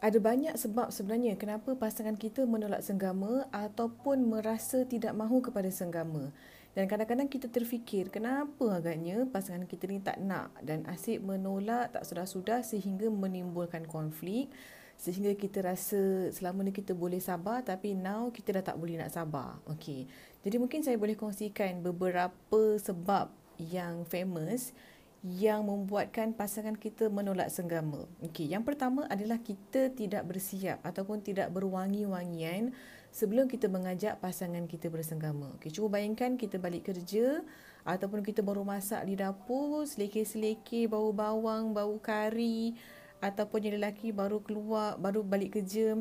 ada banyak sebab sebenarnya kenapa pasangan kita menolak senggama ataupun merasa tidak mahu kepada senggama. Dan kadang-kadang kita terfikir kenapa agaknya pasangan kita ni tak nak dan asyik menolak tak sudah-sudah sehingga menimbulkan konflik sehingga kita rasa selama ni kita boleh sabar tapi now kita dah tak boleh nak sabar. Okey. Jadi mungkin saya boleh kongsikan beberapa sebab yang famous yang membuatkan pasangan kita menolak senggama. Okey, yang pertama adalah kita tidak bersiap ataupun tidak berwangi-wangian sebelum kita mengajak pasangan kita bersenggama. Okey, cuba bayangkan kita balik kerja ataupun kita baru masak di dapur, selekeh-selekeh bau bawang, bau kari ataupun yang lelaki baru keluar, baru balik kerja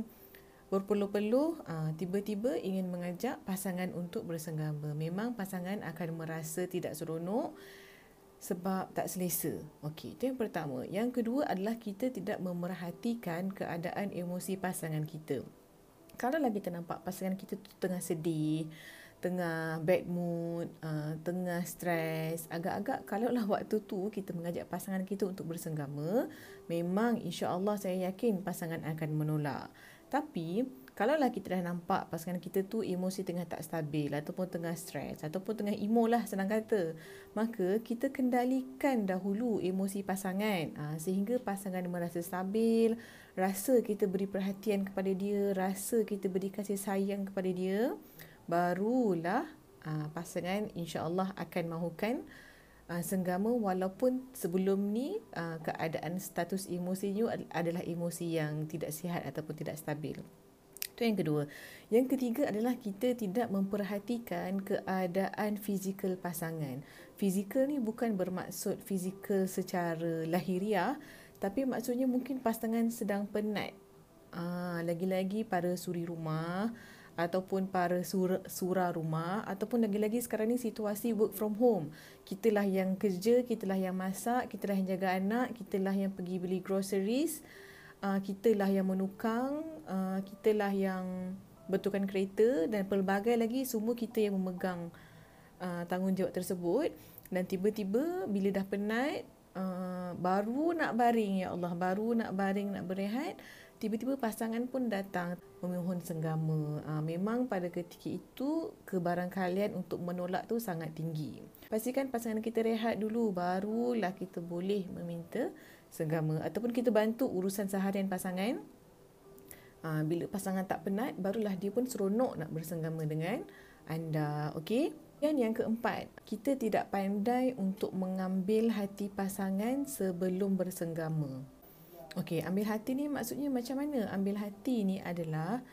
berpeluh-peluh, ah, tiba-tiba ingin mengajak pasangan untuk bersenggama. Memang pasangan akan merasa tidak seronok sebab tak selesa. Okey, itu yang pertama. Yang kedua adalah kita tidak memerhatikan keadaan emosi pasangan kita kalau lagi kita nampak pasangan kita tu tengah sedih, tengah bad mood, uh, tengah stres, agak-agak kalau lah waktu tu kita mengajak pasangan kita untuk bersenggama, memang insya-Allah saya yakin pasangan akan menolak. Tapi kalau lah kita dah nampak pasangan kita tu emosi tengah tak stabil ataupun tengah stres ataupun tengah emo lah senang kata, maka kita kendalikan dahulu emosi pasangan uh, sehingga pasangan merasa stabil, rasa kita beri perhatian kepada dia, rasa kita beri kasih sayang kepada dia, barulah uh, pasangan insya-Allah akan mahukan uh, senggama walaupun sebelum ni uh, keadaan status emosinya adalah emosi yang tidak sihat ataupun tidak stabil. Itu yang kedua. Yang ketiga adalah kita tidak memperhatikan keadaan fizikal pasangan. Fizikal ni bukan bermaksud fizikal secara lahiriah tapi maksudnya mungkin pasangan sedang penat. Ah, lagi-lagi para suri rumah ataupun para surah, surah rumah ataupun lagi-lagi sekarang ni situasi work from home. Kitalah yang kerja, kitalah yang masak, kitalah yang jaga anak, kitalah yang pergi beli groceries, uh, kitalah yang menukang, uh, kitalah yang betulkan kereta dan pelbagai lagi semua kita yang memegang uh, tanggungjawab tersebut. Dan tiba-tiba bila dah penat uh, baru nak baring ya Allah baru nak baring nak berehat tiba-tiba pasangan pun datang memohon senggama. Uh, memang pada ketika itu kebarangkalian untuk menolak tu sangat tinggi. Pastikan pasangan kita rehat dulu barulah kita boleh meminta senggama ataupun kita bantu urusan seharian pasangan uh, bila pasangan tak penat barulah dia pun seronok nak bersenggama dengan anda okey dan yang keempat, kita tidak pandai untuk mengambil hati pasangan sebelum bersenggama. Okey, ambil hati ni maksudnya macam mana? Ambil hati ni adalah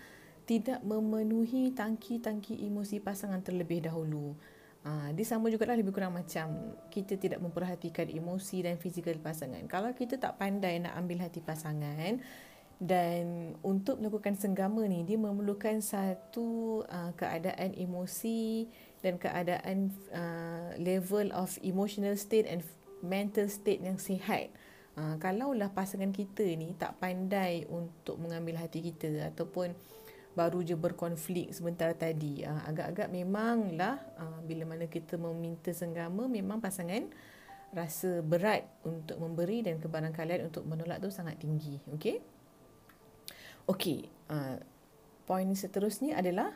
tidak memenuhi tangki-tangki emosi pasangan terlebih dahulu. Ha, dia sama juga lah lebih kurang macam kita tidak memperhatikan emosi dan fizikal pasangan. Kalau kita tak pandai nak ambil hati pasangan, dan untuk melakukan senggama ni dia memerlukan satu uh, keadaan emosi dan keadaan uh, level of emotional state and mental state yang sihat. Uh, kalaulah pasangan kita ni tak pandai untuk mengambil hati kita ataupun baru je berkonflik sebentar tadi. Uh, agak-agak memanglah uh, bila mana kita meminta senggama memang pasangan rasa berat untuk memberi dan kebarangkalian untuk menolak tu sangat tinggi okey? Okey, uh, poin seterusnya adalah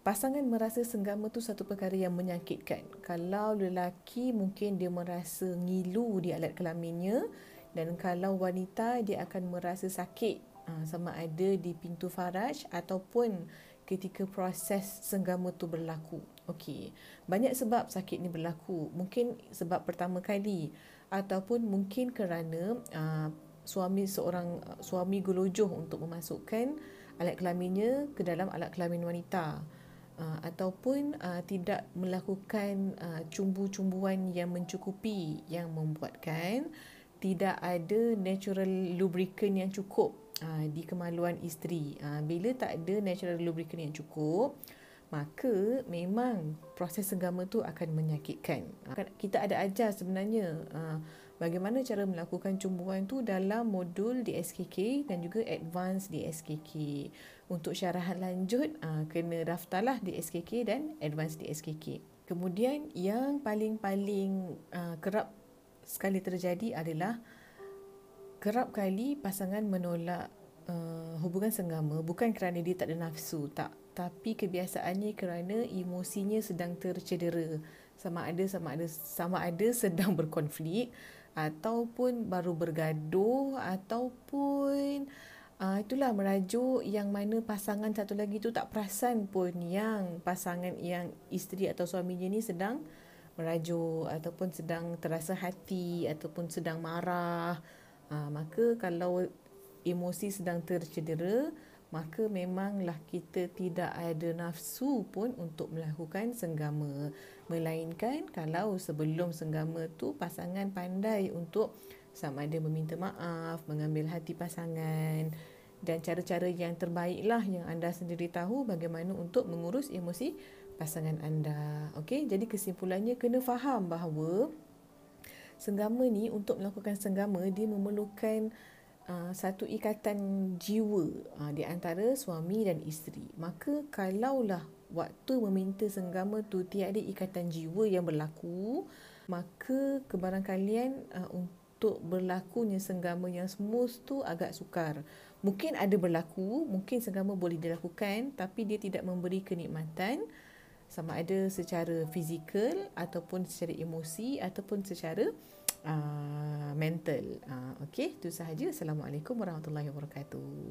pasangan merasa senggama tu satu perkara yang menyakitkan. Kalau lelaki mungkin dia merasa ngilu di alat kelaminnya dan kalau wanita dia akan merasa sakit sama ada di pintu faraj ataupun ketika proses senggama tu berlaku. Okey. Banyak sebab sakit ni berlaku. Mungkin sebab pertama kali ataupun mungkin kerana uh, suami seorang suami gelojoh untuk memasukkan alat kelaminnya ke dalam alat kelamin wanita uh, ataupun uh, tidak melakukan uh, cumbu-cumbuan yang mencukupi yang membuatkan tidak ada natural lubricant yang cukup uh, di kemaluan isteri. Uh, bila tak ada natural lubricant yang cukup, maka memang proses senggama tu akan menyakitkan. Uh, kita ada ajar sebenarnya uh, bagaimana cara melakukan cumbuan tu dalam modul di SKK dan juga advance di SKK. Untuk syarahan lanjut, uh, kena daftarlah SKK dan advance di SKK. Kemudian yang paling-paling uh, kerap sekali terjadi adalah kerap kali pasangan menolak uh, hubungan senggama bukan kerana dia tak ada nafsu, tak. Tapi kebiasaannya kerana emosinya sedang tercedera. Sama ada sama ada sama ada sedang berkonflik ataupun baru bergaduh ataupun uh, itulah merajuk yang mana pasangan satu lagi tu tak perasan pun yang pasangan yang isteri atau suaminya ni sedang merajuk ataupun sedang terasa hati ataupun sedang marah uh, maka kalau emosi sedang tercedera maka memanglah kita tidak ada nafsu pun untuk melakukan senggama. Melainkan kalau sebelum senggama tu pasangan pandai untuk sama ada meminta maaf, mengambil hati pasangan dan cara-cara yang terbaiklah yang anda sendiri tahu bagaimana untuk mengurus emosi pasangan anda. Okey, jadi kesimpulannya kena faham bahawa senggama ni untuk melakukan senggama dia memerlukan uh, satu ikatan jiwa uh, di antara suami dan isteri. Maka kalaulah waktu meminta senggama tu tiada ikatan jiwa yang berlaku, maka kebarang kalian uh, untuk berlakunya senggama yang smooth tu agak sukar. Mungkin ada berlaku, mungkin senggama boleh dilakukan tapi dia tidak memberi kenikmatan sama ada secara fizikal ataupun secara emosi ataupun secara uh, mental. Uh, Okey, itu sahaja. Assalamualaikum warahmatullahi wabarakatuh.